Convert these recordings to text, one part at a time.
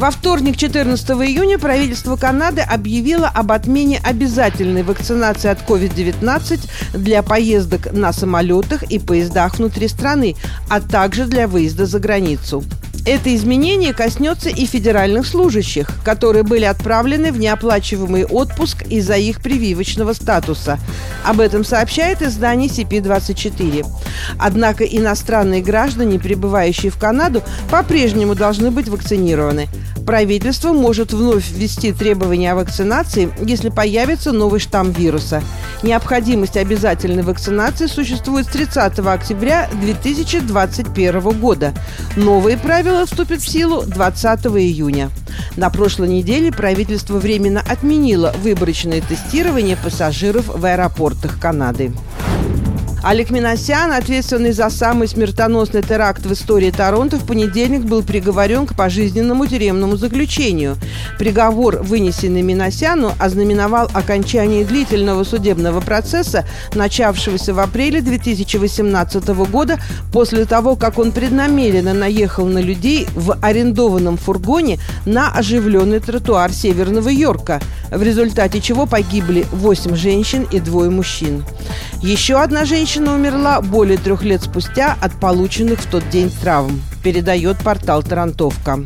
Во вторник, 14 июня, правительство Канады объявило об отмене обязательной вакцинации от COVID-19 для поездок на самолетах и поездах внутри страны, а также для выезда за границу. Это изменение коснется и федеральных служащих, которые были отправлены в неоплачиваемый отпуск из-за их прививочного статуса. Об этом сообщает издание CP24. Однако иностранные граждане, прибывающие в Канаду, по-прежнему должны быть вакцинированы. Правительство может вновь ввести требования о вакцинации, если появится новый штамм вируса. Необходимость обязательной вакцинации существует с 30 октября 2021 года. Новые правила вступят в силу 20 июня. На прошлой неделе правительство временно отменило выборочное тестирование пассажиров в аэропортах Канады. Олег Миносян, ответственный за самый смертоносный теракт в истории Торонто, в понедельник был приговорен к пожизненному тюремному заключению. Приговор, вынесенный Миносяну, ознаменовал окончание длительного судебного процесса, начавшегося в апреле 2018 года после того, как он преднамеренно наехал на людей в арендованном фургоне на оживленный тротуар Северного Йорка, в результате чего погибли 8 женщин и двое мужчин. Еще одна женщина умерла более трех лет спустя от полученных в тот день травм, передает портал «Тарантовка».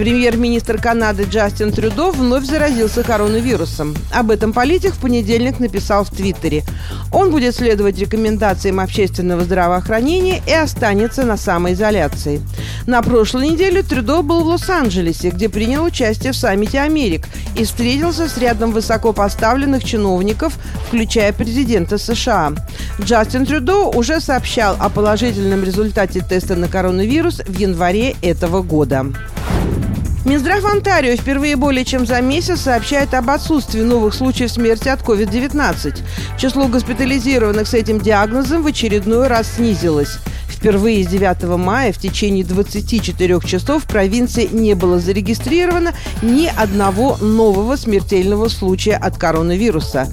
Премьер-министр Канады Джастин Трюдо вновь заразился коронавирусом. Об этом политик в понедельник написал в Твиттере. Он будет следовать рекомендациям общественного здравоохранения и останется на самоизоляции. На прошлой неделе Трюдо был в Лос-Анджелесе, где принял участие в саммите Америк и встретился с рядом высокопоставленных чиновников, включая президента США. Джастин Трюдо уже сообщал о положительном результате теста на коронавирус в январе этого года. Минздрав Онтарио впервые более чем за месяц сообщает об отсутствии новых случаев смерти от COVID-19. Число госпитализированных с этим диагнозом в очередной раз снизилось. Впервые с 9 мая в течение 24 часов в провинции не было зарегистрировано ни одного нового смертельного случая от коронавируса.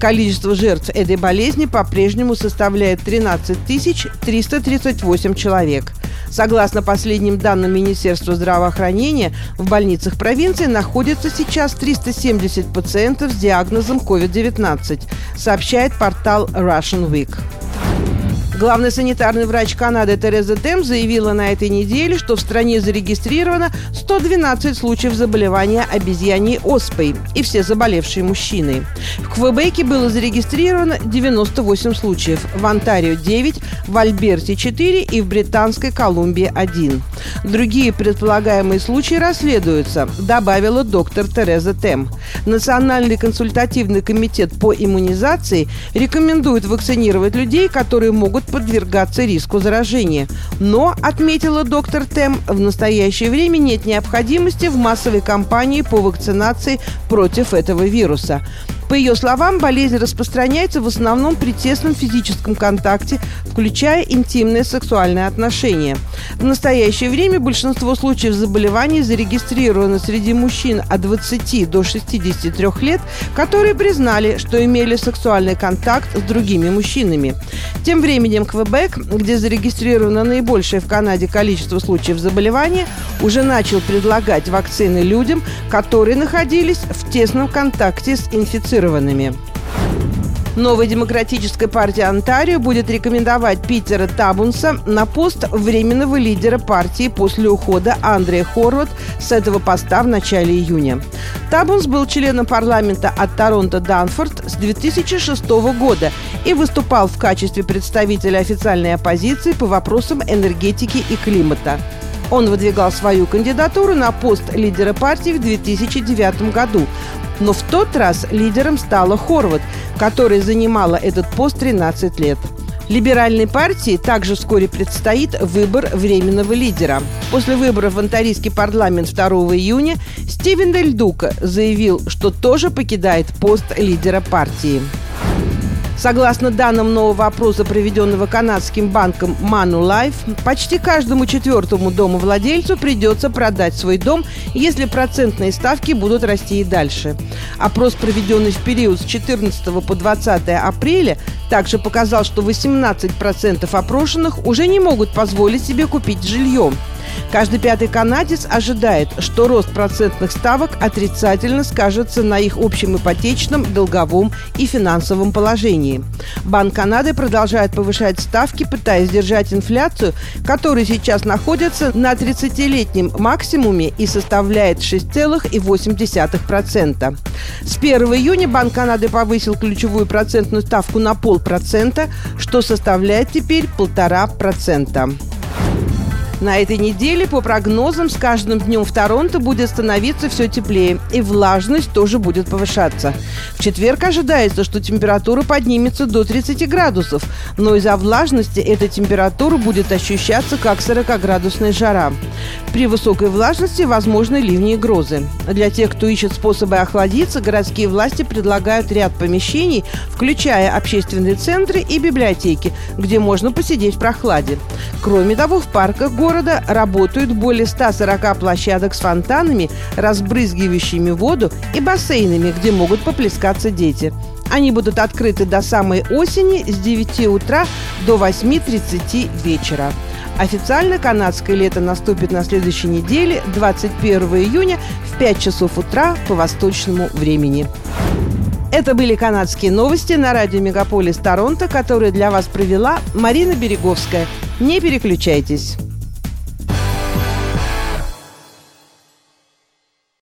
Количество жертв этой болезни по-прежнему составляет 13 338 человек. Согласно последним данным Министерства здравоохранения, в больницах провинции находится сейчас 370 пациентов с диагнозом COVID-19, сообщает портал Russian Week. Главный санитарный врач Канады Тереза Тем заявила на этой неделе, что в стране зарегистрировано 112 случаев заболевания обезьяньей оспой, и все заболевшие мужчины. В Квебеке было зарегистрировано 98 случаев, в Онтарио 9, в Альберте 4 и в Британской Колумбии 1. Другие предполагаемые случаи расследуются, добавила доктор Тереза Тем. Национальный консультативный комитет по иммунизации рекомендует вакцинировать людей, которые могут подвергаться риску заражения. Но, отметила доктор Тем, в настоящее время нет необходимости в массовой кампании по вакцинации против этого вируса. По ее словам, болезнь распространяется в основном при тесном физическом контакте, включая интимные сексуальные отношения. В настоящее время большинство случаев заболеваний зарегистрировано среди мужчин от 20 до 63 лет, которые признали, что имели сексуальный контакт с другими мужчинами. Тем временем Квебек, где зарегистрировано наибольшее в Канаде количество случаев заболевания, уже начал предлагать вакцины людям, которые находились в тесном контакте с инфицированными инфицированными. Новая демократическая партия Онтарио будет рекомендовать Питера Табунса на пост временного лидера партии после ухода Андрея Хорват с этого поста в начале июня. Табунс был членом парламента от Торонто Данфорд с 2006 года и выступал в качестве представителя официальной оппозиции по вопросам энергетики и климата. Он выдвигал свою кандидатуру на пост лидера партии в 2009 году, но в тот раз лидером стала Хорват, которая занимала этот пост 13 лет. Либеральной партии также вскоре предстоит выбор временного лидера. После выборов в антарийский парламент 2 июня Стивен Дель Дука заявил, что тоже покидает пост лидера партии. Согласно данным нового опроса, проведенного канадским банком Manulife, почти каждому четвертому домовладельцу придется продать свой дом, если процентные ставки будут расти и дальше. Опрос, проведенный в период с 14 по 20 апреля, также показал, что 18% опрошенных уже не могут позволить себе купить жилье. Каждый пятый канадец ожидает, что рост процентных ставок отрицательно скажется на их общем ипотечном, долговом и финансовом положении. Банк Канады продолжает повышать ставки, пытаясь держать инфляцию, которая сейчас находится на 30-летнем максимуме и составляет 6,8%. С 1 июня Банк Канады повысил ключевую процентную ставку на полпроцента, что составляет теперь полтора процента. На этой неделе, по прогнозам, с каждым днем в Торонто будет становиться все теплее, и влажность тоже будет повышаться. В четверг ожидается, что температура поднимется до 30 градусов, но из-за влажности эта температура будет ощущаться как 40-градусная жара. При высокой влажности возможны ливни и грозы. Для тех, кто ищет способы охладиться, городские власти предлагают ряд помещений, включая общественные центры и библиотеки, где можно посидеть в прохладе. Кроме того, в парках города города работают более 140 площадок с фонтанами, разбрызгивающими воду и бассейнами, где могут поплескаться дети. Они будут открыты до самой осени с 9 утра до 8.30 вечера. Официально канадское лето наступит на следующей неделе, 21 июня в 5 часов утра по восточному времени. Это были канадские новости на радио «Мегаполис Торонто», которые для вас провела Марина Береговская. Не переключайтесь.